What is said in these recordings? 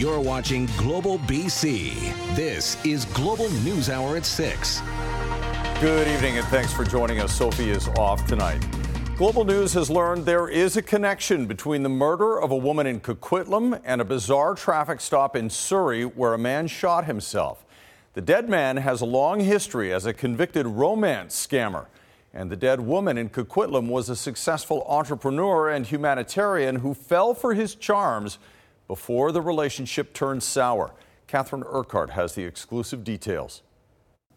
You're watching Global BC. This is Global News Hour at 6. Good evening and thanks for joining us. Sophie is off tonight. Global News has learned there is a connection between the murder of a woman in Coquitlam and a bizarre traffic stop in Surrey where a man shot himself. The dead man has a long history as a convicted romance scammer. And the dead woman in Coquitlam was a successful entrepreneur and humanitarian who fell for his charms before the relationship turned sour. Catherine Urquhart has the exclusive details.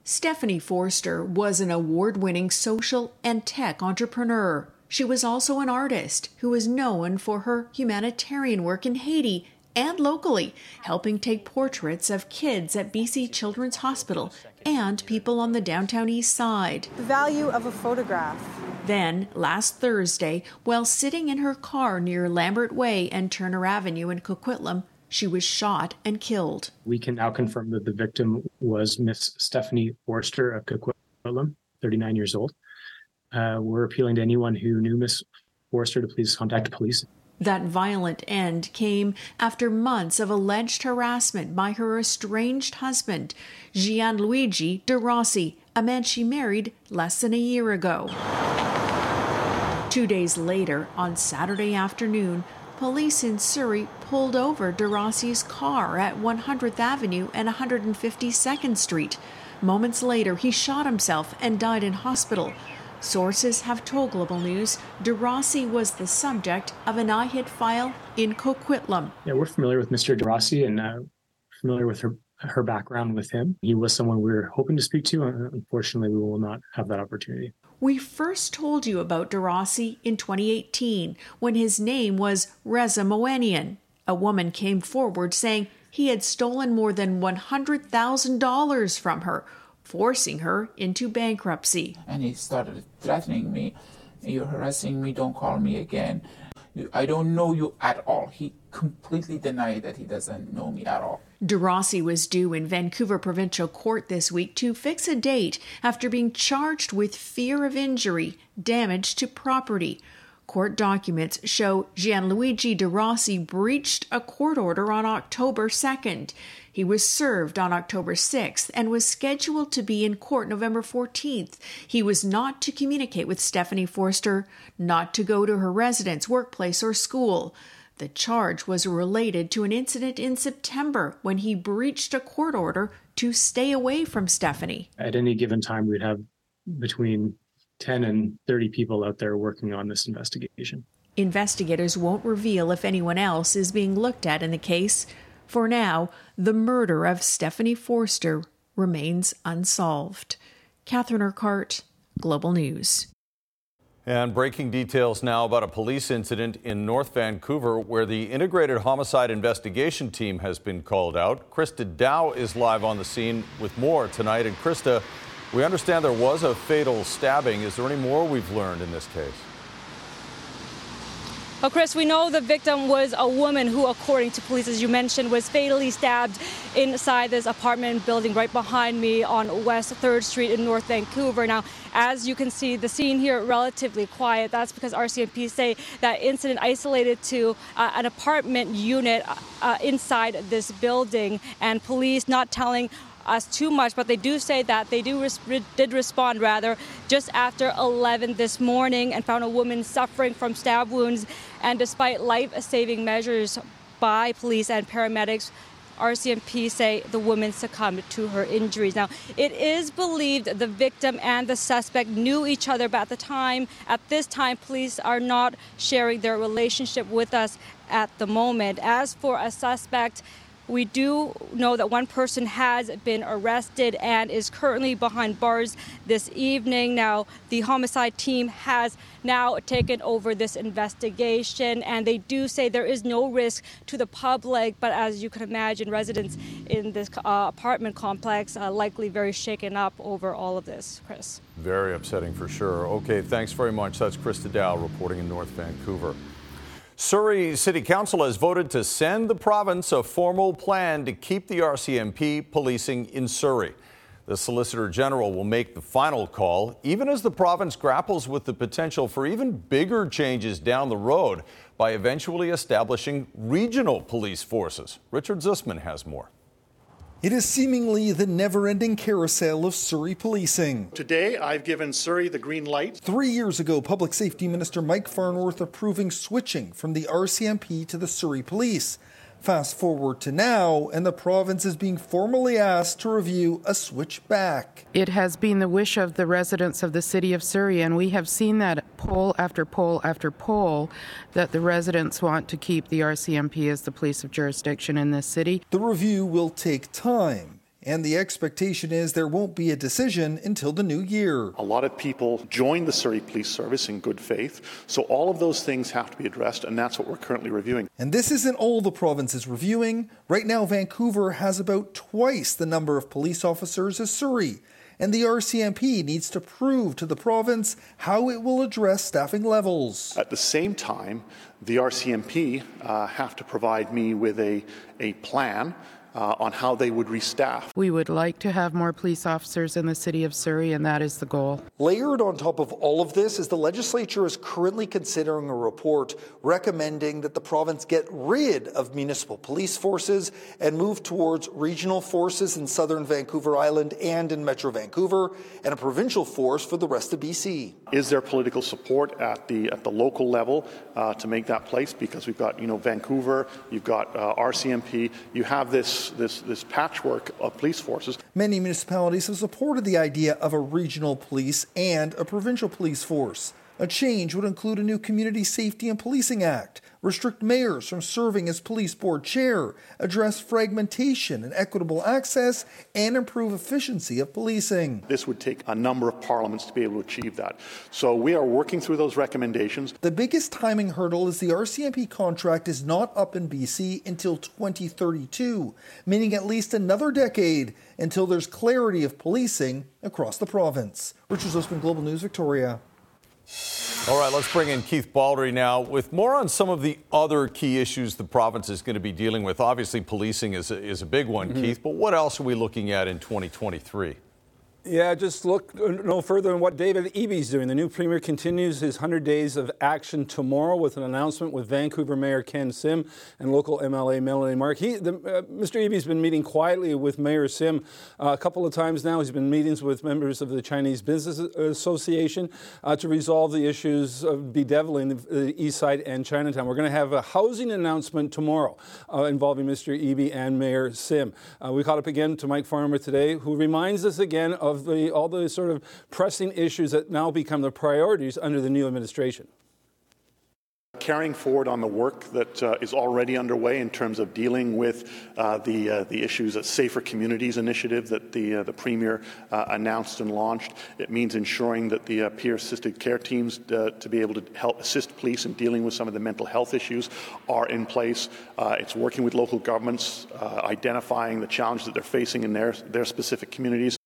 Stephanie Forster was an award winning social and tech entrepreneur. She was also an artist who was known for her humanitarian work in Haiti and locally, helping take portraits of kids at BC Children's Hospital and people on the downtown east side. The value of a photograph. Then, last Thursday, while sitting in her car near Lambert Way and Turner Avenue in Coquitlam, she was shot and killed. We can now confirm that the victim was Miss Stephanie Forster of Coquitlam, 39 years old. Uh, we're appealing to anyone who knew Miss Forster to please contact police. That violent end came after months of alleged harassment by her estranged husband, Gianluigi De Rossi, a man she married less than a year ago. Two days later, on Saturday afternoon, police in Surrey pulled over De Rossi's car at 100th Avenue and 152nd Street. Moments later, he shot himself and died in hospital. Sources have told Global News De Rossi was the subject of an IHIT file in Coquitlam. Yeah, we're familiar with Mr. De Rossi and uh, familiar with her her background with him. He was someone we were hoping to speak to. Unfortunately, we will not have that opportunity. We first told you about De Rossi in 2018 when his name was Reza Moenian. A woman came forward saying he had stolen more than $100,000 from her, forcing her into bankruptcy. And he started threatening me. You're harassing me, don't call me again. I don't know you at all. He completely denied that he doesn't know me at all. De Rossi was due in Vancouver Provincial Court this week to fix a date after being charged with fear of injury, damage to property. Court documents show Gianluigi De Rossi breached a court order on October 2nd. He was served on October 6th and was scheduled to be in court November 14th. He was not to communicate with Stephanie Forster, not to go to her residence, workplace, or school. The charge was related to an incident in September when he breached a court order to stay away from Stephanie. At any given time, we'd have between 10 and 30 people out there working on this investigation. Investigators won't reveal if anyone else is being looked at in the case. For now, the murder of Stephanie Forster remains unsolved. Catherine Urquhart, Global News. And breaking details now about a police incident in North Vancouver where the Integrated Homicide Investigation Team has been called out. Christa Dao is live on the scene with more tonight. And Christa, we understand there was a fatal stabbing. Is there any more we've learned in this case? Well, Chris, we know the victim was a woman who, according to police, as you mentioned, was fatally stabbed inside this apartment building right behind me on West 3rd Street in North Vancouver. Now, as you can see, the scene here relatively quiet. That's because RCMP say that incident isolated to uh, an apartment unit uh, inside this building, and police not telling us too much, but they do say that they do res- did respond rather just after 11 this morning and found a woman suffering from stab wounds. And despite life-saving measures by police and paramedics, RCMP say the woman succumbed to her injuries. Now, it is believed the victim and the suspect knew each other, but at the time, at this time, police are not sharing their relationship with us at the moment. As for a suspect, we do know that one person has been arrested and is currently behind bars this evening. Now, the homicide team has now taken over this investigation, and they do say there is no risk to the public. But as you can imagine, residents in this uh, apartment complex are likely very shaken up over all of this. Chris. Very upsetting for sure. Okay, thanks very much. That's Christa Dao reporting in North Vancouver. Surrey City Council has voted to send the province a formal plan to keep the RCMP policing in Surrey. The Solicitor General will make the final call, even as the province grapples with the potential for even bigger changes down the road by eventually establishing regional police forces. Richard Zussman has more. It is seemingly the never ending carousel of Surrey policing. Today, I've given Surrey the green light. Three years ago, Public Safety Minister Mike Farnworth approving switching from the RCMP to the Surrey Police. Fast forward to now, and the province is being formally asked to review a switch back. It has been the wish of the residents of the city of Surrey, and we have seen that poll after poll after poll that the residents want to keep the RCMP as the police of jurisdiction in this city. The review will take time and the expectation is there won't be a decision until the new year. A lot of people join the Surrey Police Service in good faith, so all of those things have to be addressed, and that's what we're currently reviewing. And this isn't all the province is reviewing. Right now, Vancouver has about twice the number of police officers as Surrey. And the RCMP needs to prove to the province how it will address staffing levels. At the same time, the RCMP uh, have to provide me with a, a plan uh, on how they would restaff. We would like to have more police officers in the city of Surrey, and that is the goal. Layered on top of all of this is the legislature is currently considering a report recommending that the province get rid of municipal police forces and move towards regional forces in southern Vancouver Island and in Metro Vancouver, and a provincial force for the rest of BC. Is there political support at the at the local level uh, to make that place? Because we've got you know Vancouver, you've got uh, RCMP, you have this this, this, patchwork of police forces. Many municipalities have supported the idea of a regional police and a provincial police force. A change would include a new Community Safety and Policing Act, restrict mayors from serving as police board chair, address fragmentation and equitable access, and improve efficiency of policing. This would take a number of parliaments to be able to achieve that. So we are working through those recommendations. The biggest timing hurdle is the RCMP contract is not up in BC until 2032, meaning at least another decade until there's clarity of policing across the province. Richard Zussman, Global News, Victoria. All right, let's bring in Keith Baldrey now with more on some of the other key issues the province is going to be dealing with. Obviously, policing is a, is a big one, mm-hmm. Keith, but what else are we looking at in 2023? Yeah, just look no further than what David Eby's doing. The new premier continues his 100 days of action tomorrow with an announcement with Vancouver Mayor Ken Sim and local MLA Melanie Mark. He, the, uh, Mr. Eby's been meeting quietly with Mayor Sim uh, a couple of times now. He's been meetings with members of the Chinese Business Association uh, to resolve the issues of bedeviling the East Side and Chinatown. We're going to have a housing announcement tomorrow uh, involving Mr. Eby and Mayor Sim. Uh, we caught up again to Mike Farmer today, who reminds us again of of the, all the sort of pressing issues that now become the priorities under the new administration? Carrying forward on the work that uh, is already underway in terms of dealing with uh, the uh, the issues at Safer Communities initiative that the uh, the premier uh, announced and launched. It means ensuring that the uh, peer assisted care teams to be able to help assist police in dealing with some of the mental health issues are in place. it's working with local governments, identifying the challenges that they're facing in their their specific communities,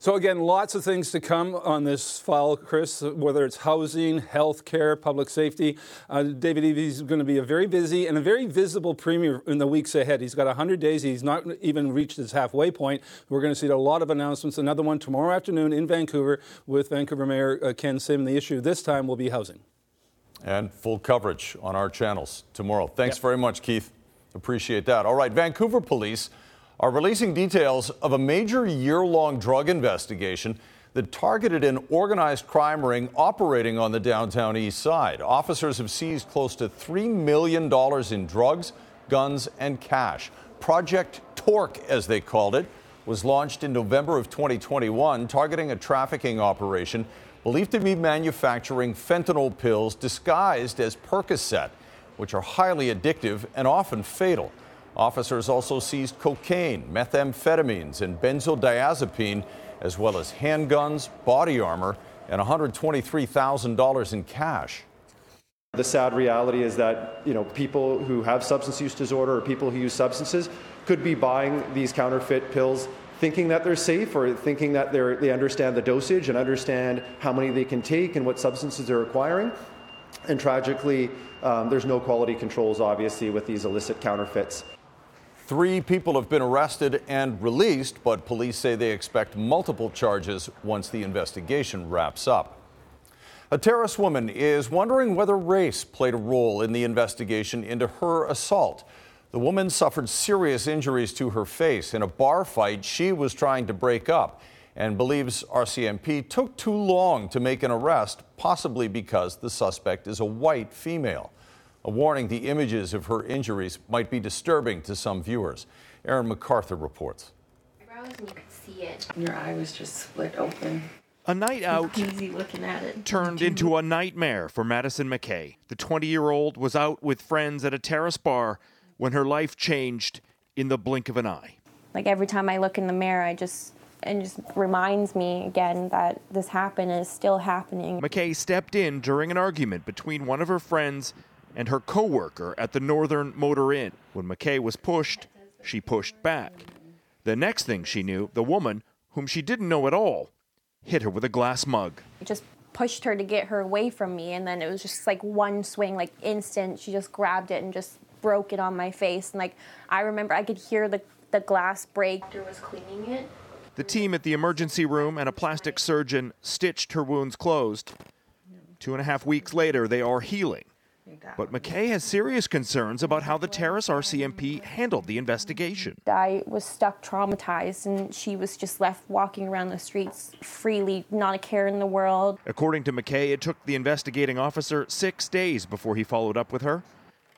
so again, lots of things to come on this file, Chris, whether it's housing, health care, public safety. Uh, David Eby is going to be a very busy and a very visible premier in the weeks ahead. He's got 100 days. He's not even reached his halfway point. We're going to see a lot of announcements. Another one tomorrow afternoon in Vancouver with Vancouver Mayor uh, Ken Sim. The issue this time will be housing. And full coverage on our channels tomorrow. Thanks very much, Keith. Appreciate that. All right, Vancouver police are releasing details of a major year long drug investigation that targeted an organized crime ring operating on the downtown east side. Officers have seized close to $3 million in drugs, guns, and cash. Project Torque, as they called it, was launched in November of 2021, targeting a trafficking operation believed to be manufacturing fentanyl pills disguised as Percocet, which are highly addictive and often fatal. Officers also seized cocaine, methamphetamines, and benzodiazepine, as well as handguns, body armor, and $123,000 in cash. The sad reality is that you know people who have substance use disorder or people who use substances could be buying these counterfeit pills thinking that they're safe or thinking that they they understand the dosage and understand how many they can take and what substances they're acquiring. And tragically, um, there's no quality controls, obviously, with these illicit counterfeits. Three people have been arrested and released, but police say they expect multiple charges once the investigation wraps up. A Terrace woman is wondering whether race played a role in the investigation into her assault. The woman suffered serious injuries to her face in a bar fight she was trying to break up and believes RCMP took too long to make an arrest, possibly because the suspect is a white female. A warning the images of her injuries might be disturbing to some viewers. Aaron McArthur reports. and you could see it. Your eye was just split open. A night out Easy looking at it. turned into a nightmare for Madison McKay. The 20 year old was out with friends at a terrace bar when her life changed in the blink of an eye. Like every time I look in the mirror, I just it just reminds me again that this happened and is still happening. McKay stepped in during an argument between one of her friends and her coworker at the Northern Motor Inn. When McKay was pushed, she pushed back. The next thing she knew, the woman, whom she didn't know at all, hit her with a glass mug. I just pushed her to get her away from me and then it was just like one swing, like instant. She just grabbed it and just broke it on my face. And like I remember I could hear the, the glass break. Doctor was cleaning it. The team at the emergency room and a plastic surgeon stitched her wounds closed. Two and a half weeks later, they are healing. But McKay has serious concerns about how the Terrace RCMP handled the investigation. I was stuck traumatized and she was just left walking around the streets freely, not a care in the world. According to McKay, it took the investigating officer six days before he followed up with her,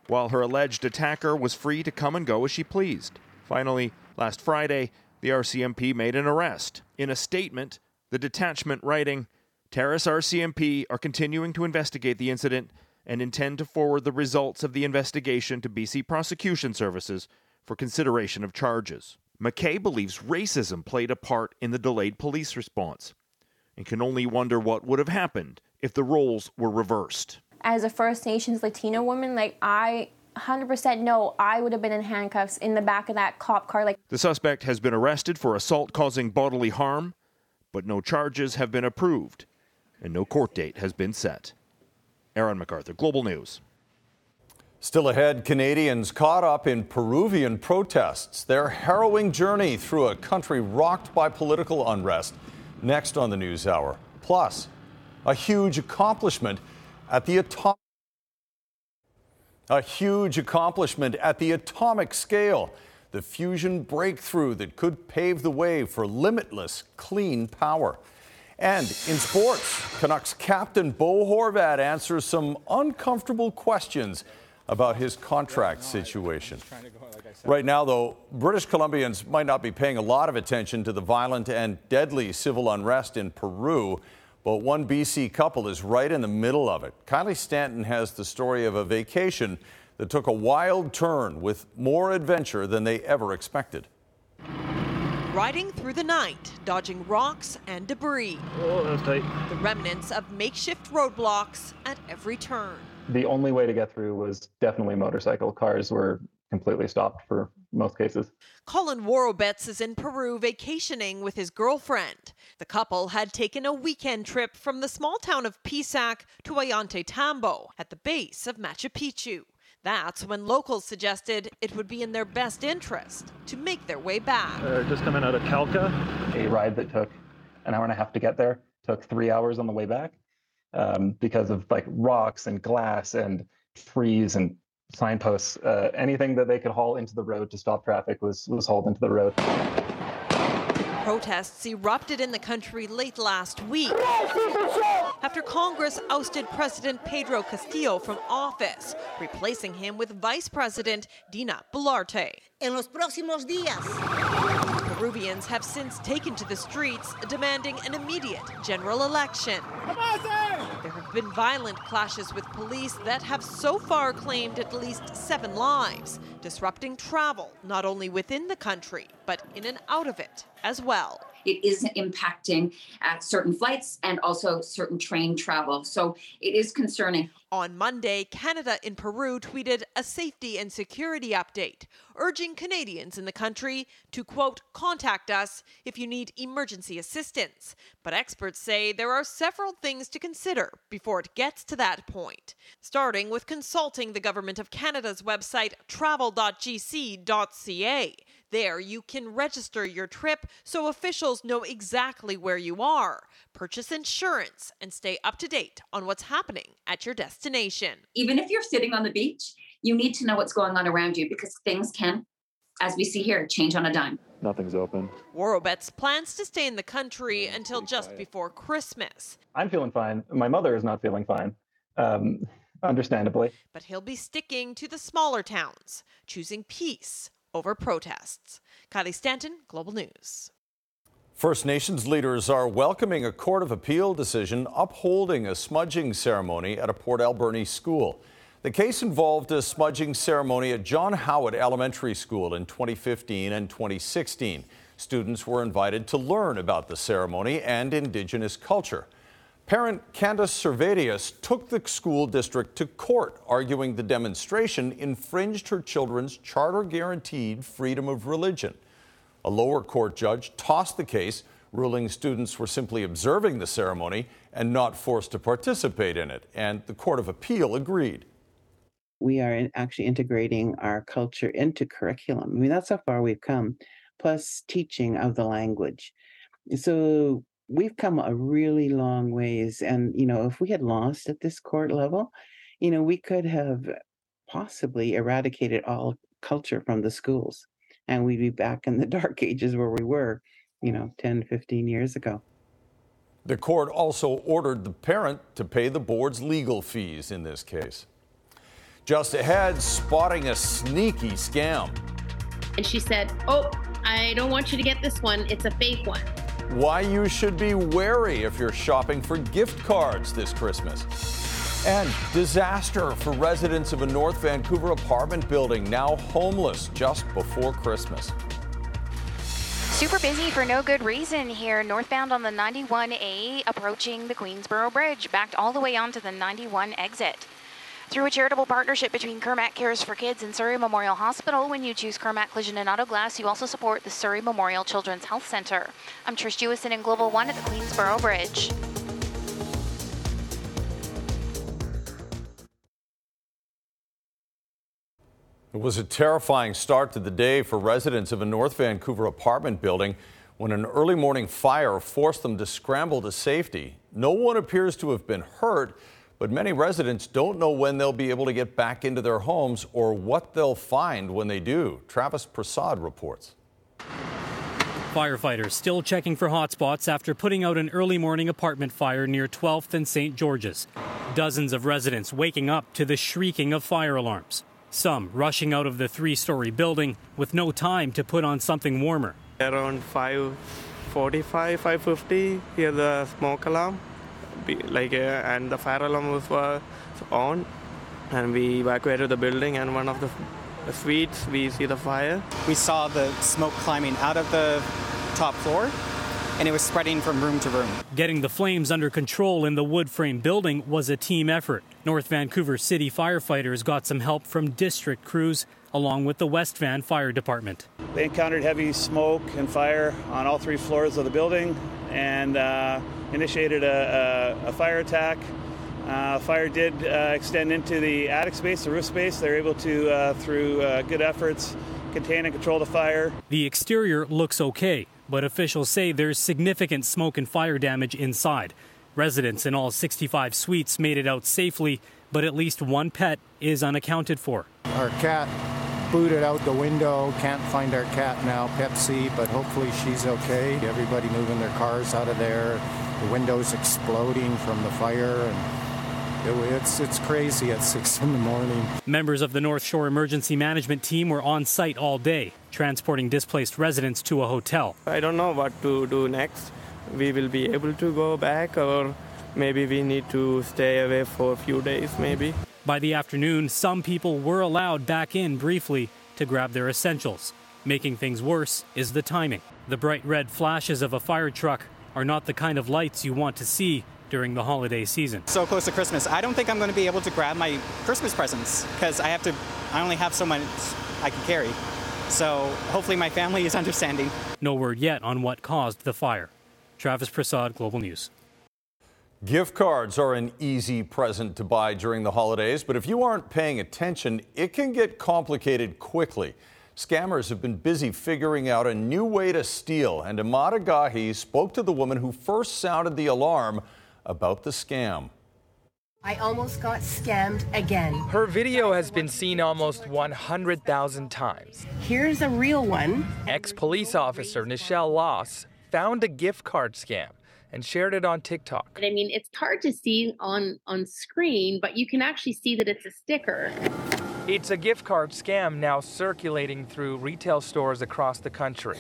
while her alleged attacker was free to come and go as she pleased. Finally, last Friday, the RCMP made an arrest. In a statement, the detachment writing, Terrace RCMP are continuing to investigate the incident and intend to forward the results of the investigation to BC Prosecution Services for consideration of charges. McKay believes racism played a part in the delayed police response and can only wonder what would have happened if the roles were reversed. As a First Nations Latina woman, like I 100% know I would have been in handcuffs in the back of that cop car. Like The suspect has been arrested for assault causing bodily harm, but no charges have been approved and no court date has been set. Aaron McArthur, Global News. Still ahead, Canadians caught up in Peruvian protests, their harrowing journey through a country rocked by political unrest. Next on the News Hour. Plus, a huge accomplishment at the atomic a huge accomplishment at the atomic scale, the fusion breakthrough that could pave the way for limitless clean power. And in sports, Canucks captain Bo Horvat answers some uncomfortable questions about his contract situation. Right now, though, British Columbians might not be paying a lot of attention to the violent and deadly civil unrest in Peru, but one BC couple is right in the middle of it. Kylie Stanton has the story of a vacation that took a wild turn with more adventure than they ever expected. Riding through the night, dodging rocks and debris. Oh, that was tight. The remnants of makeshift roadblocks at every turn. The only way to get through was definitely motorcycle. Cars were completely stopped for most cases. Colin Worobets is in Peru vacationing with his girlfriend. The couple had taken a weekend trip from the small town of Pisac to Ollantaytambo at the base of Machu Picchu. That's when locals suggested it would be in their best interest to make their way back. Uh, just coming out of Calca. A ride that took an hour and a half to get there took three hours on the way back um, because of like rocks and glass and trees and signposts. Uh, anything that they could haul into the road to stop traffic was was hauled into the road. Protests erupted in the country late last week after Congress ousted President Pedro Castillo from office, replacing him with Vice President Dina Boluarte. En los próximos días. Peruvians have since taken to the streets demanding an immediate general election. There have been violent clashes with police that have so far claimed at least seven lives, disrupting travel not only within the country, but in and out of it as well. It is impacting uh, certain flights and also certain train travel. So it is concerning. On Monday, Canada in Peru tweeted a safety and security update, urging Canadians in the country to, quote, contact us if you need emergency assistance. But experts say there are several things to consider before it gets to that point, starting with consulting the Government of Canada's website travel.gc.ca. There, you can register your trip so officials know exactly where you are, purchase insurance, and stay up to date on what's happening at your destination. Even if you're sitting on the beach, you need to know what's going on around you because things can, as we see here, change on a dime. Nothing's open. Worobets plans to stay in the country until just before Christmas. I'm feeling fine. My mother is not feeling fine, um, understandably. But he'll be sticking to the smaller towns, choosing peace over protests. Kylie Stanton, Global News. First Nations leaders are welcoming a Court of Appeal decision upholding a smudging ceremony at a Port Alberni school. The case involved a smudging ceremony at John Howard Elementary School in 2015 and 2016. Students were invited to learn about the ceremony and Indigenous culture. Parent Candace Servatius took the school district to court, arguing the demonstration infringed her children's charter guaranteed freedom of religion. A lower court judge tossed the case, ruling students were simply observing the ceremony and not forced to participate in it, and the Court of Appeal agreed. We are actually integrating our culture into curriculum. I mean, that's how far we've come, plus teaching of the language. So we've come a really long ways. And, you know, if we had lost at this court level, you know, we could have possibly eradicated all culture from the schools and we'd be back in the dark ages where we were, you know, 10, 15 years ago. The court also ordered the parent to pay the board's legal fees in this case. Just ahead, spotting a sneaky scam. And she said, Oh, I don't want you to get this one. It's a fake one why you should be wary if you're shopping for gift cards this Christmas. And disaster for residents of a North Vancouver apartment building now homeless just before Christmas. Super busy for no good reason here. Northbound on the 91A approaching the Queensborough Bridge, backed all the way onto the 91 exit. Through a charitable partnership between Kirmac Cares for Kids and Surrey Memorial Hospital, when you choose Kirmac Collision and Auto Glass, you also support the Surrey Memorial Children's Health Center. I'm Trish Jewison in Global One at the Queensborough Bridge. It was a terrifying start to the day for residents of a North Vancouver apartment building when an early morning fire forced them to scramble to safety. No one appears to have been hurt, but many residents don't know when they'll be able to get back into their homes or what they'll find when they do. Travis Prasad reports. Firefighters still checking for hotspots after putting out an early morning apartment fire near 12th and St. George's. Dozens of residents waking up to the shrieking of fire alarms. Some rushing out of the three story building with no time to put on something warmer. Around 5:45, 5:50, hear the smoke alarm like uh, and the fire alarm was uh, on and we evacuated the building and one of the suites we see the fire we saw the smoke climbing out of the top floor and it was spreading from room to room. Getting the flames under control in the wood frame building was a team effort. North Vancouver City firefighters got some help from district crews along with the West Van Fire Department. They encountered heavy smoke and fire on all three floors of the building and uh, initiated a, a, a fire attack. Uh, fire did uh, extend into the attic space, the roof space. They were able to, uh, through uh, good efforts, contain and control the fire. The exterior looks okay, but officials say there's significant smoke and fire damage inside. Residents in all 65 suites made it out safely, but at least one pet is unaccounted for. Our cat booted out the window. Can't find our cat now, Pepsi, but hopefully she's okay. Everybody moving their cars out of there. The windows exploding from the fire and it's it's crazy at six in the morning. Members of the North Shore Emergency Management Team were on site all day, transporting displaced residents to a hotel. I don't know what to do next. We will be able to go back, or maybe we need to stay away for a few days, maybe. By the afternoon, some people were allowed back in briefly to grab their essentials. Making things worse is the timing. The bright red flashes of a fire truck are not the kind of lights you want to see during the holiday season. So close to Christmas, I don't think I'm going to be able to grab my Christmas presents because I have to, I only have so much I can carry. So hopefully my family is understanding. No word yet on what caused the fire. Travis Prasad, Global News. Gift cards are an easy present to buy during the holidays, but if you aren't paying attention, it can get complicated quickly. Scammers have been busy figuring out a new way to steal, and Emad Agahi spoke to the woman who first sounded the alarm about the scam. I almost got scammed again. Her video has been seen almost 100,000 times. Here's a real one. Ex police officer Nichelle Loss found a gift card scam and shared it on TikTok. I mean, it's hard to see on on screen, but you can actually see that it's a sticker. It's a gift card scam now circulating through retail stores across the country,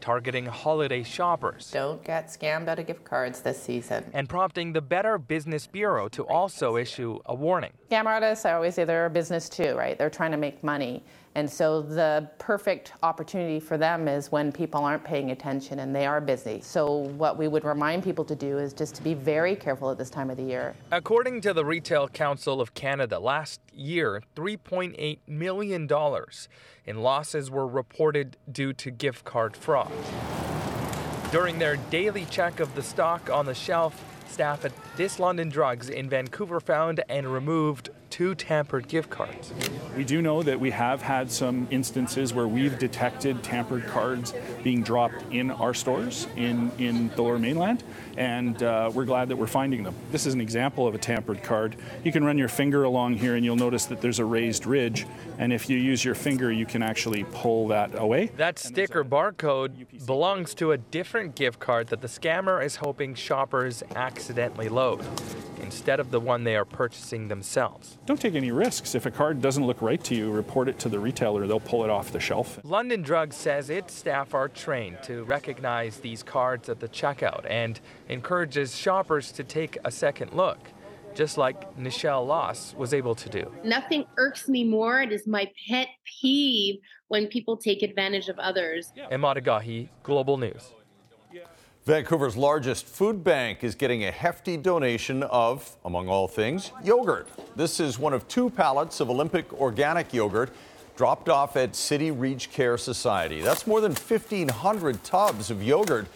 targeting holiday shoppers. Don't get scammed out of gift cards this season. And prompting the Better Business Bureau to also issue a warning. Scam artists, I always say they're a business too, right? They're trying to make money. And so the perfect opportunity for them is when people aren't paying attention and they are busy. So what we would remind people to do is just to be very careful at this time of the year. According to the Retail Council of Canada, last year, $3.8 million in losses were reported due to gift card fraud. During their daily check of the stock on the shelf, staff at This London Drugs in Vancouver found and removed two tampered gift cards. We do know that we have had some instances where we've detected tampered cards being dropped in our stores in, in the lower mainland, and uh, we're glad that we're finding them. This is an example of a tampered card. You can run your finger along here and you'll notice that there's a raised ridge, and if you use your finger, you can actually pull that away. That sticker barcode belongs to a different gift card that the scammer is hoping shoppers accidentally load instead of the one they are purchasing themselves. Don't take any risks. If a card doesn't look right to you, report it to the retailer. They'll pull it off the shelf. London Drugs says its staff are trained to recognize these cards at the checkout and encourages shoppers to take a second look, just like Nichelle Loss was able to do. Nothing irks me more. It is my pet peeve when people take advantage of others. Emad Agahi, Global News. Vancouver's largest food bank is getting a hefty donation of, among all things, yogurt. This is one of two pallets of Olympic organic yogurt dropped off at City Reach Care Society. That's more than 1,500 tubs of yogurt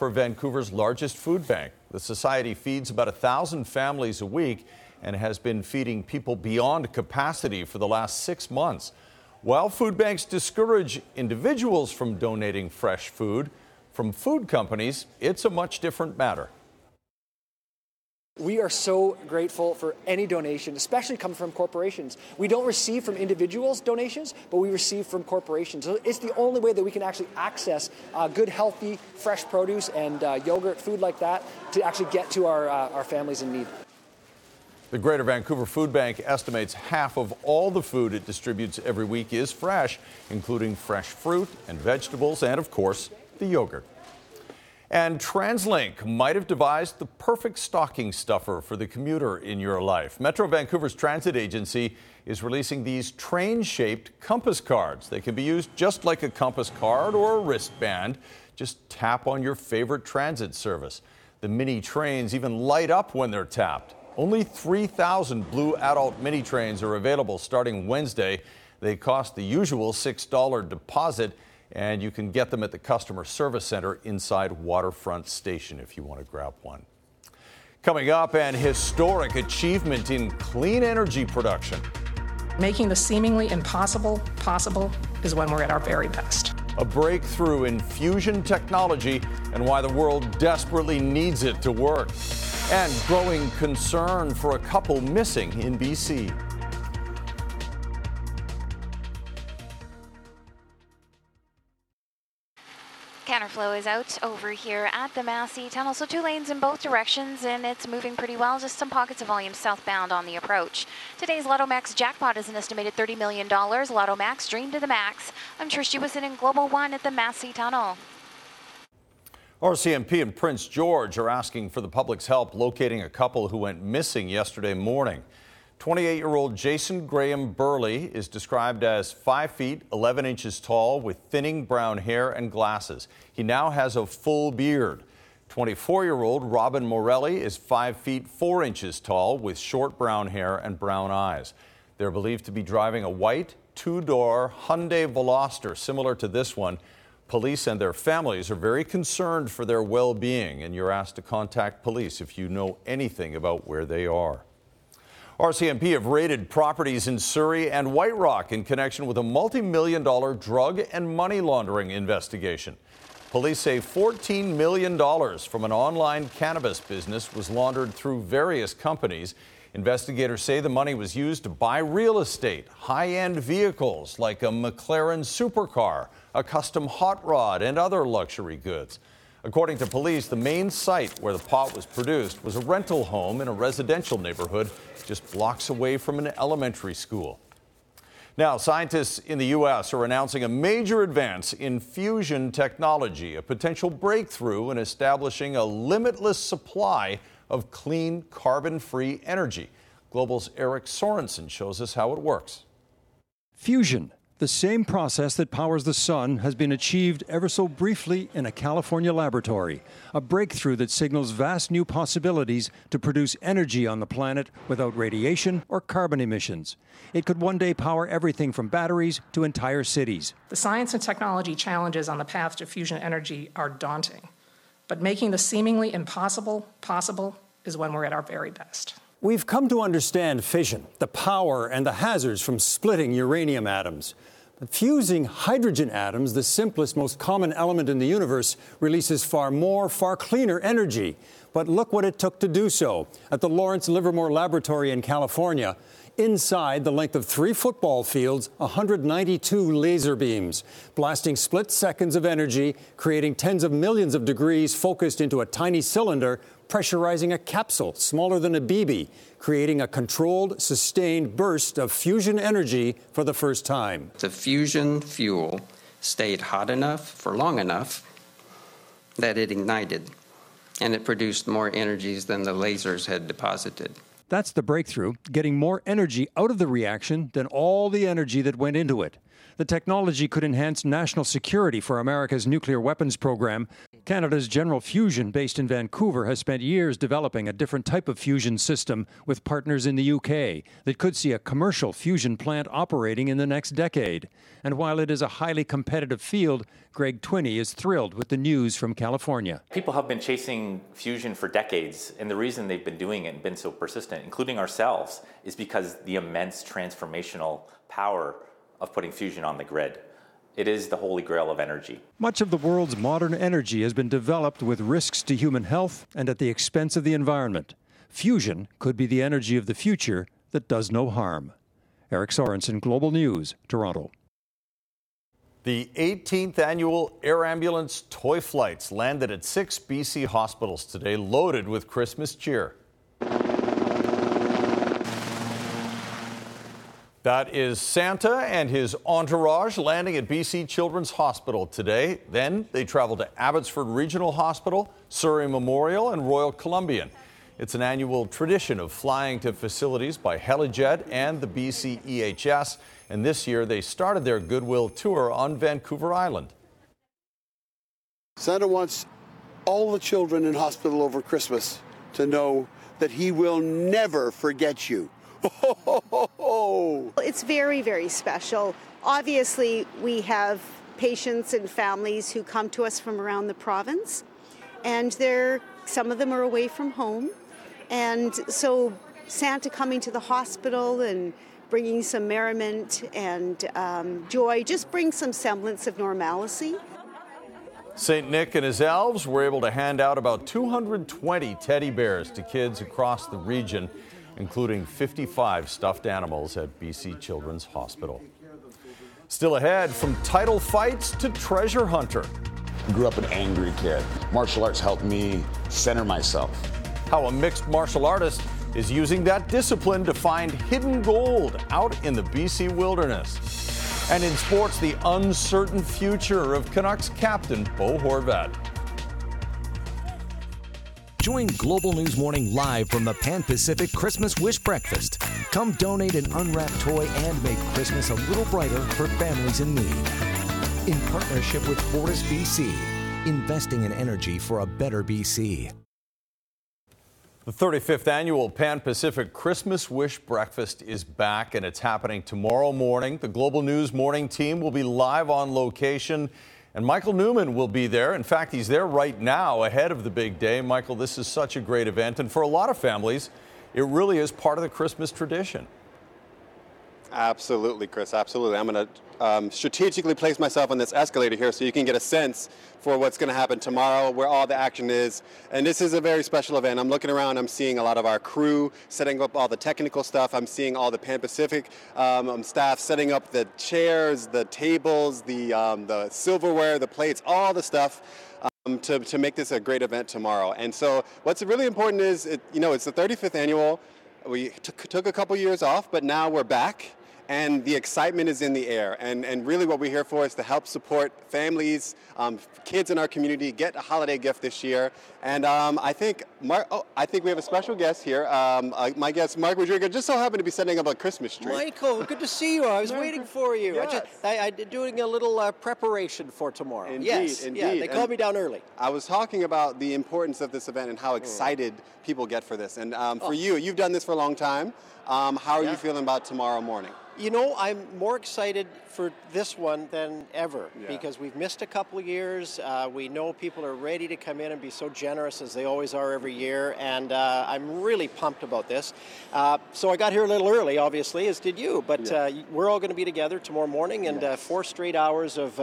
for Vancouver's largest food bank. The society feeds about 1,000 families a week and has been feeding people beyond capacity for the last six months. While food banks discourage individuals from donating fresh food, from food companies, it's a much different matter. We are so grateful for any donation, especially coming from corporations. We don't receive from individuals donations, but we receive from corporations. So it's the only way that we can actually access uh, good, healthy, fresh produce and uh, yogurt, food like that, to actually get to our, uh, our families in need. The Greater Vancouver Food Bank estimates half of all the food it distributes every week is fresh, including fresh fruit and vegetables, and of course, the yogurt. And TransLink might have devised the perfect stocking stuffer for the commuter in your life. Metro Vancouver's transit agency is releasing these train shaped compass cards. They can be used just like a compass card or a wristband. Just tap on your favorite transit service. The mini trains even light up when they're tapped. Only 3,000 blue adult mini trains are available starting Wednesday. They cost the usual $6 deposit and you can get them at the customer service center inside Waterfront Station if you want to grab one. Coming up, an historic achievement in clean energy production. Making the seemingly impossible possible is when we're at our very best. A breakthrough in fusion technology and why the world desperately needs it to work. And growing concern for a couple missing in BC. Counterflow is out over here at the Massey Tunnel, so two lanes in both directions, and it's moving pretty well. Just some pockets of volume southbound on the approach. Today's Lotto Max jackpot is an estimated $30 million. Lotto Max, dream to the max. I'm Trish Jewison in Global One at the Massey Tunnel. RCMP and Prince George are asking for the public's help locating a couple who went missing yesterday morning. 28 year old Jason Graham Burley is described as 5 feet 11 inches tall with thinning brown hair and glasses. He now has a full beard. 24 year old Robin Morelli is 5 feet 4 inches tall with short brown hair and brown eyes. They're believed to be driving a white two door Hyundai Veloster similar to this one. Police and their families are very concerned for their well being, and you're asked to contact police if you know anything about where they are. RCMP have raided properties in Surrey and White Rock in connection with a multi million dollar drug and money laundering investigation. Police say $14 million from an online cannabis business was laundered through various companies. Investigators say the money was used to buy real estate, high end vehicles like a McLaren supercar, a custom hot rod, and other luxury goods. According to police, the main site where the pot was produced was a rental home in a residential neighborhood just blocks away from an elementary school. Now, scientists in the U.S. are announcing a major advance in fusion technology, a potential breakthrough in establishing a limitless supply of clean, carbon free energy. Global's Eric Sorensen shows us how it works. Fusion the same process that powers the sun has been achieved ever so briefly in a California laboratory, a breakthrough that signals vast new possibilities to produce energy on the planet without radiation or carbon emissions. It could one day power everything from batteries to entire cities. The science and technology challenges on the path to fusion energy are daunting, but making the seemingly impossible possible is when we're at our very best. We've come to understand fission, the power and the hazards from splitting uranium atoms. Fusing hydrogen atoms, the simplest, most common element in the universe, releases far more, far cleaner energy. But look what it took to do so. At the Lawrence Livermore Laboratory in California, inside the length of three football fields, 192 laser beams, blasting split seconds of energy, creating tens of millions of degrees focused into a tiny cylinder pressurizing a capsule smaller than a BB, creating a controlled, sustained burst of fusion energy for the first time. The fusion fuel stayed hot enough for long enough that it ignited, and it produced more energies than the lasers had deposited. That's the breakthrough, getting more energy out of the reaction than all the energy that went into it. The technology could enhance national security for America's nuclear weapons program. Canada's General Fusion, based in Vancouver, has spent years developing a different type of fusion system with partners in the UK that could see a commercial fusion plant operating in the next decade. And while it is a highly competitive field, Greg Twinney is thrilled with the news from California. People have been chasing fusion for decades, and the reason they've been doing it and been so persistent, including ourselves, is because the immense transformational power of putting fusion on the grid. It is the holy grail of energy. Much of the world's modern energy has been developed with risks to human health and at the expense of the environment. Fusion could be the energy of the future that does no harm. Eric Sorensen, Global News, Toronto. The 18th annual Air Ambulance toy flights landed at six BC hospitals today, loaded with Christmas cheer. That is Santa and his entourage landing at BC Children's Hospital today. Then they travel to Abbotsford Regional Hospital, Surrey Memorial, and Royal Columbian. It's an annual tradition of flying to facilities by Helijet and the BC EHS, and this year they started their goodwill tour on Vancouver Island. Santa wants all the children in hospital over Christmas to know that he will never forget you. It's very, very special. Obviously, we have patients and families who come to us from around the province, and they're some of them are away from home, and so Santa coming to the hospital and bringing some merriment and um, joy just brings some semblance of normalcy. St. Nick and his elves were able to hand out about 220 teddy bears to kids across the region including 55 stuffed animals at BC Children's Hospital. Still ahead, from title fights to treasure hunter. I grew up an angry kid. Martial arts helped me center myself. How a mixed martial artist is using that discipline to find hidden gold out in the BC wilderness. And in sports, the uncertain future of Canucks captain Bo Horvat. Join Global News Morning live from the Pan Pacific Christmas Wish Breakfast. Come donate an unwrapped toy and make Christmas a little brighter for families in need. In partnership with Fortis BC, investing in energy for a better BC. The 35th annual Pan Pacific Christmas Wish Breakfast is back and it's happening tomorrow morning. The Global News morning team will be live on location and Michael Newman will be there. In fact, he's there right now ahead of the big day. Michael, this is such a great event and for a lot of families, it really is part of the Christmas tradition. Absolutely, Chris. Absolutely. I'm going to um, strategically place myself on this escalator here so you can get a sense for what's going to happen tomorrow, where all the action is. And this is a very special event. I'm looking around, I'm seeing a lot of our crew setting up all the technical stuff. I'm seeing all the Pan Pacific um, um staff setting up the chairs, the tables, the, um, the silverware, the plates, all the stuff. Um, to, to make this a great event tomorrow. And so, what's really important is, it, you know, it's the 35th annual. We took a couple years off, but now we're back and the excitement is in the air. And, and really, what we're here for is to help support families, um, kids in our community get a holiday gift this year. And um, I think Mark, oh, I think we have a special guest here. Um, uh, my guest, Mark Rodriguez, just so happened to be setting up a Christmas tree. Michael, good to see you. I was waiting for you. Yes. I just, I, I doing a little uh, preparation for tomorrow. Indeed, yes, indeed. yeah, they called And me down early. I was talking about the importance of this event and how excited people get for this. And um, for Oh. you, you've done this for a long time. Um, how are Yeah. you feeling about tomorrow morning? You know, I'm more excited for this one than ever Yeah. because we've missed a couple of years. Uh, we know people are ready to come in and be so generous as they always are every year, and uh, I'm really pumped about this. Uh, so I got here a little early, obviously, as did you, but uh, we're all going to be together tomorrow morning and uh, four straight hours of.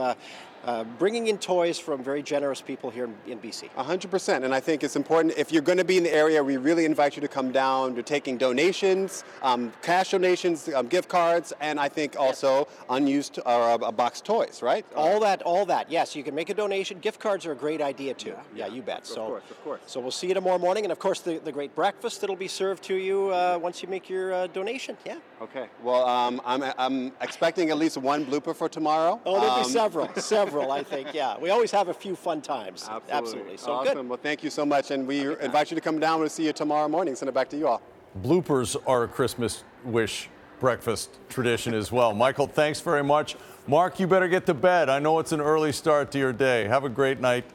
Uh, uh, bringing in toys from very generous people here in, in BC. 100%. And I think it's important, if you're going to be in the area, we really invite you to come down to taking donations, um, cash donations, um, gift cards, and I think also unused or uh, box toys, right? All that, all that. Yes, you can make a donation. Gift cards are a great idea too. Yeah, you bet. Of so, course, of course. So we'll see you tomorrow morning, and of course the, the great breakfast that'll be served to you uh, once you make your uh, donation. Yeah. Okay. Well, um, I'm, I'm expecting at least one blooper for tomorrow. Oh, there'll Um, be several, several. I think. Yeah, we always have a few fun times. Absolutely. So awesome. good. Well, thank you so much, and we invite you to come down. We'll see you tomorrow morning. Send it back to you all. Bloopers are a Christmas wish breakfast tradition as well. Michael, thanks very much. Mark, you better get to bed. I know it's an early start to your day. Have a great night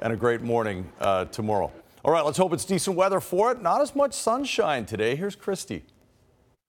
and a great morning uh, tomorrow. All right, let's hope it's decent weather for it. Not as much sunshine today. Here's Christy.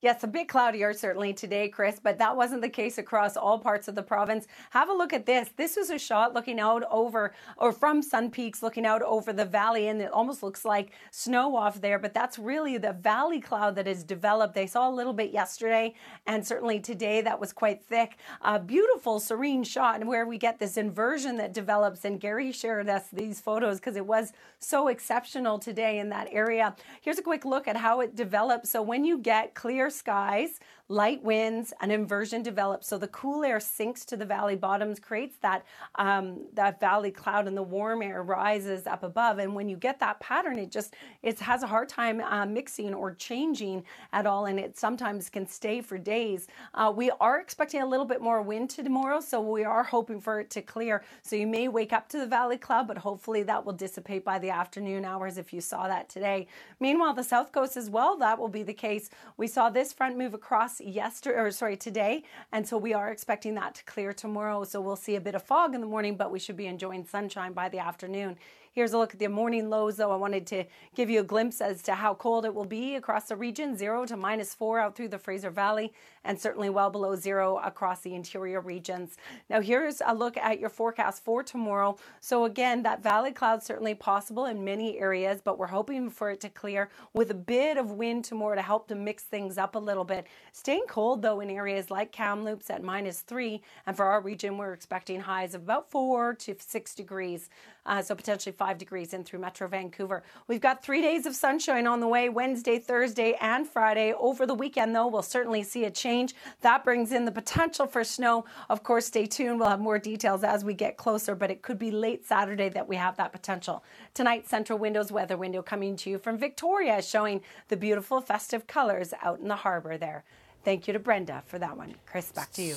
Yes, a bit cloudier certainly today, Chris, but that wasn't the case across all parts of the province. Have a look at this. This is a shot looking out over, or from Sun Peaks, looking out over the valley, and it almost looks like snow off there, but that's really the valley cloud that has developed. They saw a little bit yesterday, and certainly today that was quite thick. A beautiful, serene shot and where we get this inversion that develops, and Gary shared us these photos because it was so exceptional today in that area. Here's a quick look at how it develops. So when you get clear skies, light winds, an inversion develops. So the cool air sinks to the valley bottoms, creates that um, that valley cloud, and the warm air rises up above. And when you get that pattern, it just it has a hard time uh, mixing or changing at all, and it sometimes can stay for days. Uh, we are expecting a little bit more wind tomorrow, so we are hoping for it to clear. So you may wake up to the valley cloud, but hopefully that will dissipate by the afternoon hours if you saw that today. Meanwhile, the south coast as well, that will be the case. We saw this front move across yesterday, or sorry, today, and so we are expecting that to clear tomorrow. So we'll see a bit of fog in the morning, but we should be enjoying sunshine by the afternoon. Here's a look at the morning lows, though. I wanted to give you a glimpse as to how cold it will be across the region zero to minus four out through the Fraser Valley, and certainly well below zero across the interior regions. Now, here's a look at your forecast for tomorrow. So, again, that valley cloud certainly possible in many areas, but we're hoping for it to clear with a bit of wind tomorrow to help to mix things up a little bit. Staying cold, though, in areas like Kamloops at minus three, and for our region, we're expecting highs of about four to six degrees. Uh, so potentially five degrees in through Metro Vancouver. We've got three days of sunshine on the way Wednesday, Thursday, and Friday. Over the weekend, though, we'll certainly see a change. That brings in the potential for snow. Of course, stay tuned. We'll have more details as we get closer, but it could be late Saturday that we have that potential. Tonight, Centra Windows weather window coming to you from Victoria, showing the beautiful festive colors out in the harbor there. Thank you to Brenda for that one. Chris, back to you.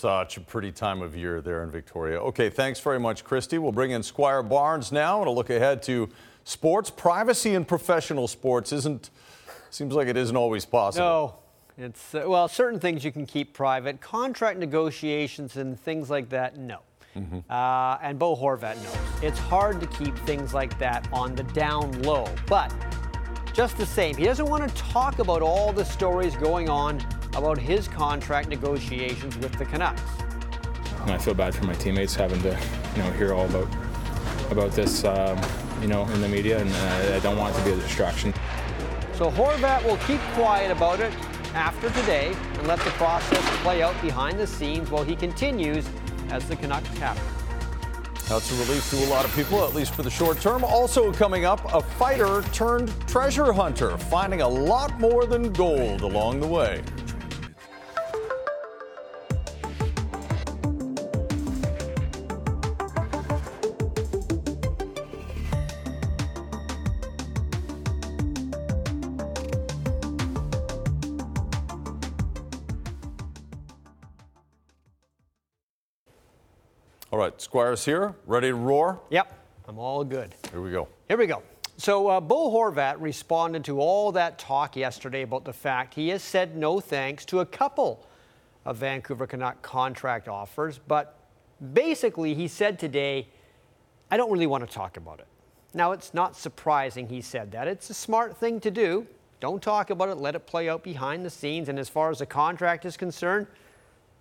Such a pretty time of year there in Victoria. Okay, thanks very much, Christy. We'll bring in Squire Barnes now and a look ahead to sports. Privacy in professional sports isn't, seems like it isn't always possible. No, It's uh, well, certain things you can keep private. Contract negotiations and things like that, no. Mm-hmm. Uh, and Bo Horvat knows it's hard to keep things like that on the down low. But just the same, he doesn't want to talk about all the stories going on about his contract negotiations with the Canucks. And I feel bad for my teammates having to, you know, hear all about about this, um, you know, in the media, and uh, I don't want it to be a distraction. So Horvat will keep quiet about it after today and let the process play out behind the scenes while he continues as the Canucks captain. That's a relief to a lot of people, at least for the short term. Also coming up, a fighter turned treasure hunter, finding a lot more than gold along the way. Squire's here, ready to roar? Yep, I'm all good. Here we go. Here we go. So, uh, Bo Horvat responded to all that talk yesterday about the fact he has said no thanks to a couple of Vancouver Canuck contract offers, but basically he said today, I don't really want to talk about it. Now, it's not surprising he said that. It's a smart thing to do. Don't talk about it, let it play out behind the scenes. And as far as the contract is concerned,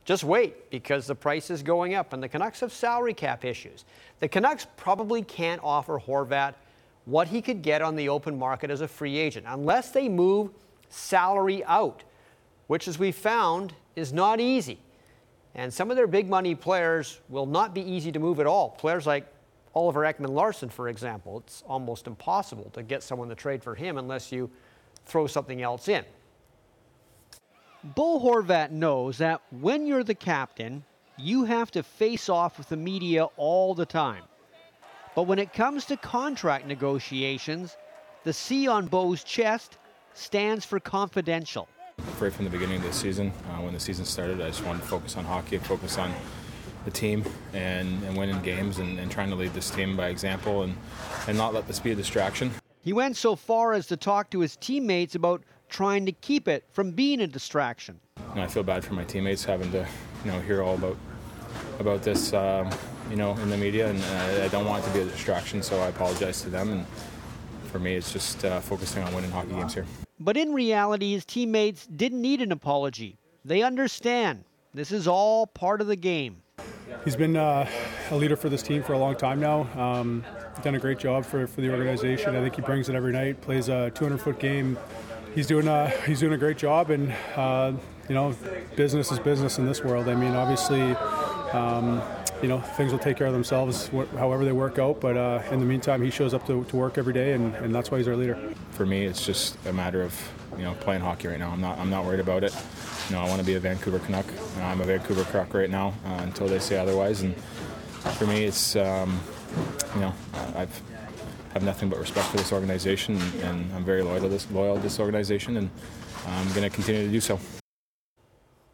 just wait because the price is going up and the Canucks have salary cap issues. The Canucks probably can't offer Horvat what he could get on the open market as a free agent unless they move salary out, which, as we found, is not easy. And some of their big money players will not be easy to move at all. Players like Oliver Ekman Larsson, for example, it's almost impossible to get someone to trade for him unless you throw something else in. Bo Horvat knows that when you're the captain, you have to face off with the media all the time. But when it comes to contract negotiations, the C on Bo's chest stands for confidential. Right from the beginning of the season, uh, when the season started, I just wanted to focus on hockey focus on the team and, and winning games and, and trying to lead this team by example and, and not let this be a distraction. He went so far as to talk to his teammates about trying to keep it from being a distraction. I feel bad for my teammates having to, you know, hear all about about this, um, you know, in the media, and uh, I don't want it to be a distraction. So I apologize to them, and for me, it's just uh, focusing on winning hockey games here. But in reality, his teammates didn't need an apology. They understand this is all part of the game. He's been uh, a leader for this team for a long time now. Um, done a great job for, for the organization. I think he brings it every night. Plays a 200 foot game he's doing a he's doing a great job, and uh, you know, business is business in this world. I mean, obviously. Um, you know, things will take care of themselves wh- however they work out. But uh, in the meantime, he shows up to, to work every day, and, and that's why he's our leader. For me, it's just a matter of you know playing hockey right now. I'm not I'm not worried about it. You know, I want to be a Vancouver Canuck. I'm a Vancouver Canuck right now uh, until they say otherwise. And for me, it's um, you know I've have nothing but respect for this organization, and I'm very loyal to this loyal to this organization, and I'm going to continue to do so.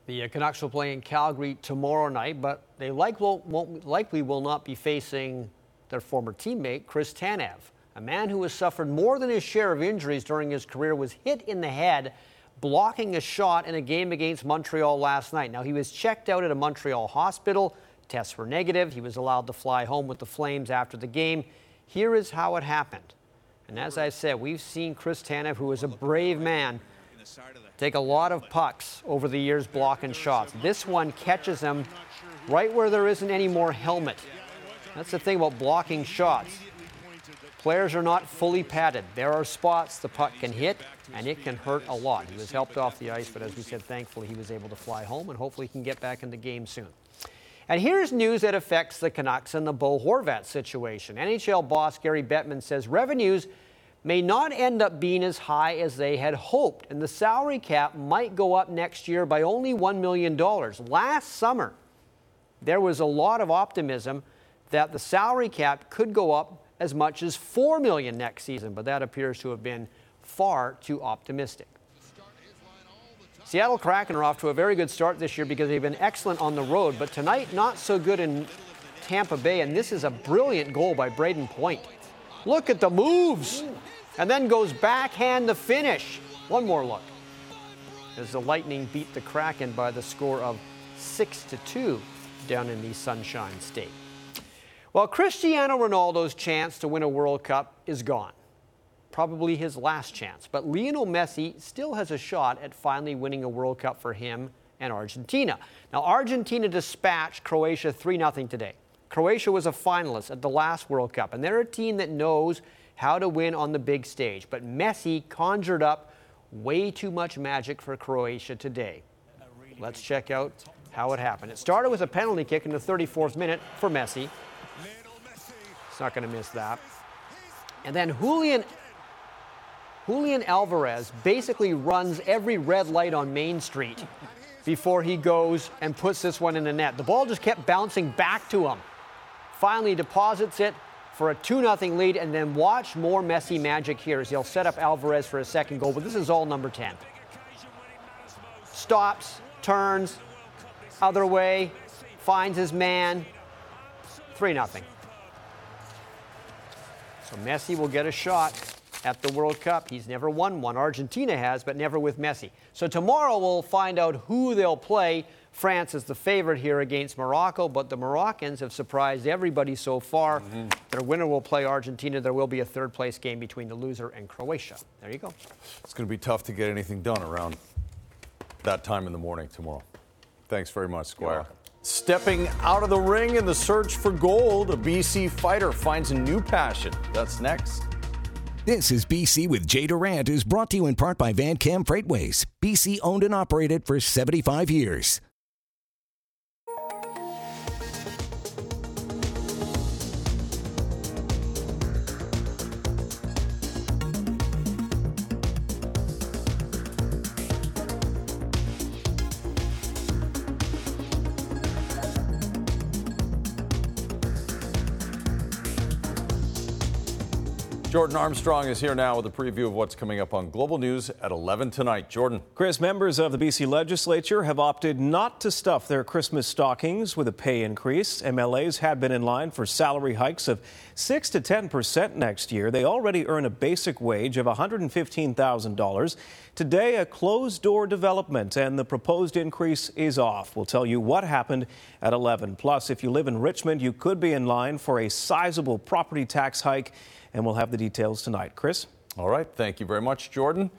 The uh, Canucks will play in Calgary tomorrow night, but they like will, won't, likely will not be facing their former teammate, Chris Tanev. A man who has suffered more than his share of injuries during his career was hit in the head blocking a shot in a game against Montreal last night. Now, he was checked out at a Montreal hospital. Tests were negative. He was allowed to fly home with the Flames after the game. Here is how it happened. And as I said, we've seen Chris Tanev, who is a brave man, take a lot of pucks over the years blocking shots. This one catches him right where there isn't any more helmet. That's the thing about blocking shots. Players are not fully padded. There are spots the puck can hit, and it can hurt a lot. He was helped off the ice, but as we said, thankfully he was able to fly home, and hopefully he can get back in the game soon. And here's news that affects the Canucks and the Bo Horvat situation. NHL boss Gary Bettman says revenues may not end up being as high as they had hoped, and the salary cap might go up next year by only $1 million. Last summer, there was a lot of optimism that the salary cap could go up as much as 4 million next season, but that appears to have been far too optimistic. Seattle Kraken are off to a very good start this year because they've been excellent on the road, but tonight not so good in Tampa Bay, and this is a brilliant goal by Brayden Point. Look at the moves, and then goes backhand the finish. One more look. as the Lightning beat the Kraken by the score of 6 to 2 down in the Sunshine State. Well, Cristiano Ronaldo's chance to win a World Cup is gone. Probably his last chance. But Lionel Messi still has a shot at finally winning a World Cup for him and Argentina. Now, Argentina dispatched Croatia 3 0 today. Croatia was a finalist at the last World Cup, and they're a team that knows how to win on the big stage. But Messi conjured up way too much magic for Croatia today. Let's check out how it happened. It started with a penalty kick in the 34th minute for Messi. He's not going to miss that. And then Julian Julian Alvarez basically runs every red light on Main Street before he goes and puts this one in the net. The ball just kept bouncing back to him. Finally deposits it for a 2 0 lead, and then watch more Messi magic here as he'll set up Alvarez for a second goal, but this is all number 10. Stops, turns, other way, finds his man, 3 0. So Messi will get a shot at the World Cup. He's never won one. Argentina has, but never with Messi. So tomorrow we'll find out who they'll play. France is the favorite here against Morocco, but the Moroccans have surprised everybody so far. Mm-hmm. Their winner will play Argentina. There will be a third place game between the loser and Croatia. There you go. It's going to be tough to get anything done around that time in the morning tomorrow. Thanks very much, Squire. Stepping out of the ring in the search for gold, a BC fighter finds a new passion. That's next. This is BC with Jay Durant, is brought to you in part by Van-Kam Freightways. BC owned and operated for 75 years. Jordan Armstrong is here now with a preview of what's coming up on Global News at 11 tonight. Jordan. Chris, members of the BC legislature have opted not to stuff their Christmas stockings with a pay increase. MLAs had been in line for salary hikes of 6 to 10 percent next year. They already earn a basic wage of $115,000. Today, a closed door development, and the proposed increase is off. We'll tell you what happened at 11. Plus, if you live in Richmond, you could be in line for a sizable property tax hike and we'll have the details tonight. Chris? All right. Thank you very much, Jordan.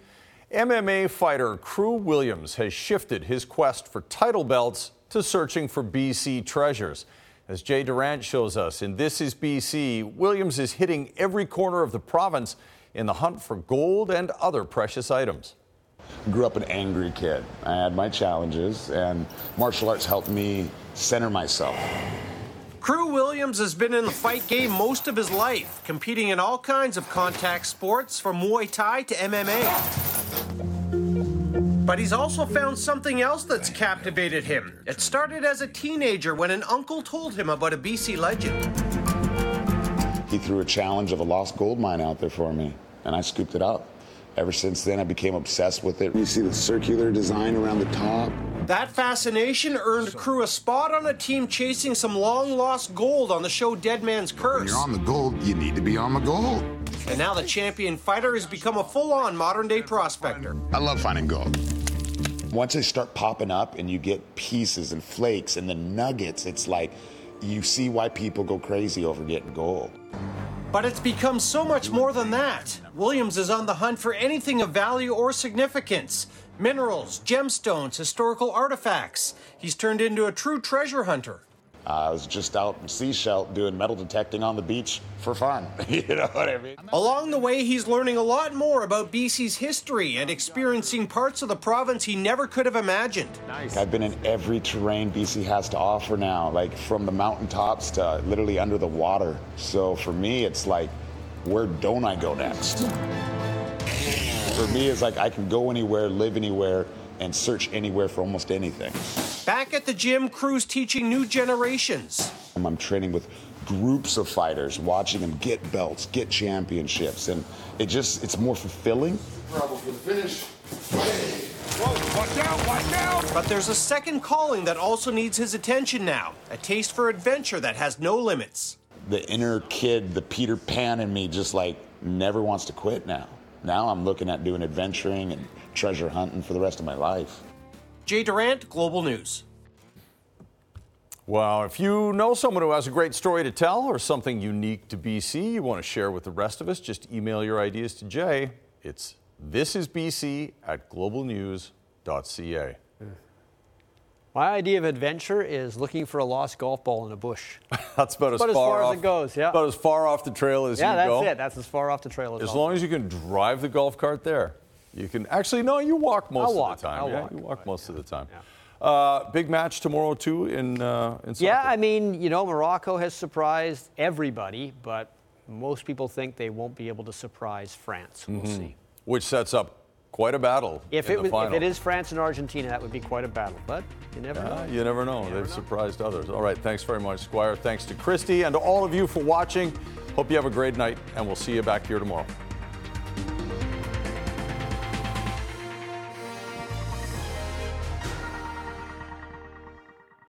MMA fighter Crew Williams has shifted his quest for title belts to searching for BC treasures. As Jay Durant shows us in This is BC, Williams is hitting every corner of the province in the hunt for gold and other precious items. Grew up an angry kid. I had my challenges, and martial arts helped me center myself. Crew Williams has been in the fight game most of his life, competing in all kinds of contact sports from Muay Thai to MMA. But he's also found something else that's captivated him. It started as a teenager when an uncle told him about a BC legend. He threw a challenge of a lost gold mine out there for me, and I scooped it up. Ever since then, I became obsessed with it. You see the circular design around the top. That fascination earned Crew a spot on a team chasing some long lost gold on the show Dead Man's Curse. When you're on the gold, you need to be on the gold. And now the champion fighter has become a full on modern day prospector. I love finding gold. Once they start popping up and you get pieces and flakes and the nuggets, it's like you see why people go crazy over getting gold. But it's become so much more than that. Williams is on the hunt for anything of value or significance minerals, gemstones, historical artifacts. He's turned into a true treasure hunter. I was just out in Sechelt doing metal detecting on the beach for fun. you know what I mean? Along the way, he's learning a lot more about BC's history and experiencing parts of the province he never could have imagined. Nice. I've been in every terrain BC has to offer now, like from the mountaintops to literally under the water. So for me, it's like, where don't I go next? For me, is like I can go anywhere, live anywhere, and search anywhere for almost anything. Back at the gym, Crew's teaching new generations. I'm training with groups of fighters, watching them get belts, get championships, and it just it's more fulfilling. Problem for the finish. Whoa, watch out, watch out! But there's a second calling that also needs his attention now a taste for adventure that has no limits. The inner kid, the Peter Pan in me, just like never wants to quit now. Now I'm looking at doing adventuring and treasure hunting for the rest of my life. Jay Durant, Global News. Well, if you know someone who has a great story to tell or something unique to BC you want to share with the rest of us, just email your ideas to Jay. It's thisisbc at globalnews.ca. My idea of adventure is looking for a lost golf ball in a bush. That's about, as, About as far far as it goes, yeah. About as far off the trail as yeah, you that's go. it. That's as far off the trail as As long as you can drive the golf cart there, you can actually no. You walk most I'll of walk, the time. I'll yeah, walk, you walk most of the time. Uh, big match tomorrow too in uh, in soccer. Yeah, I mean, you know, Morocco has surprised everybody, but most people think they won't be able to surprise France. We'll Mhm. see. Which sets up quite a battle If it, was, if it is France and Argentina, that would be quite a battle. But you never Yeah, know. you never know. They've surprised others. All right, thanks very much, Squire. Thanks to Christy and to all of you for watching. Hope you have a great night, and we'll see you back here tomorrow.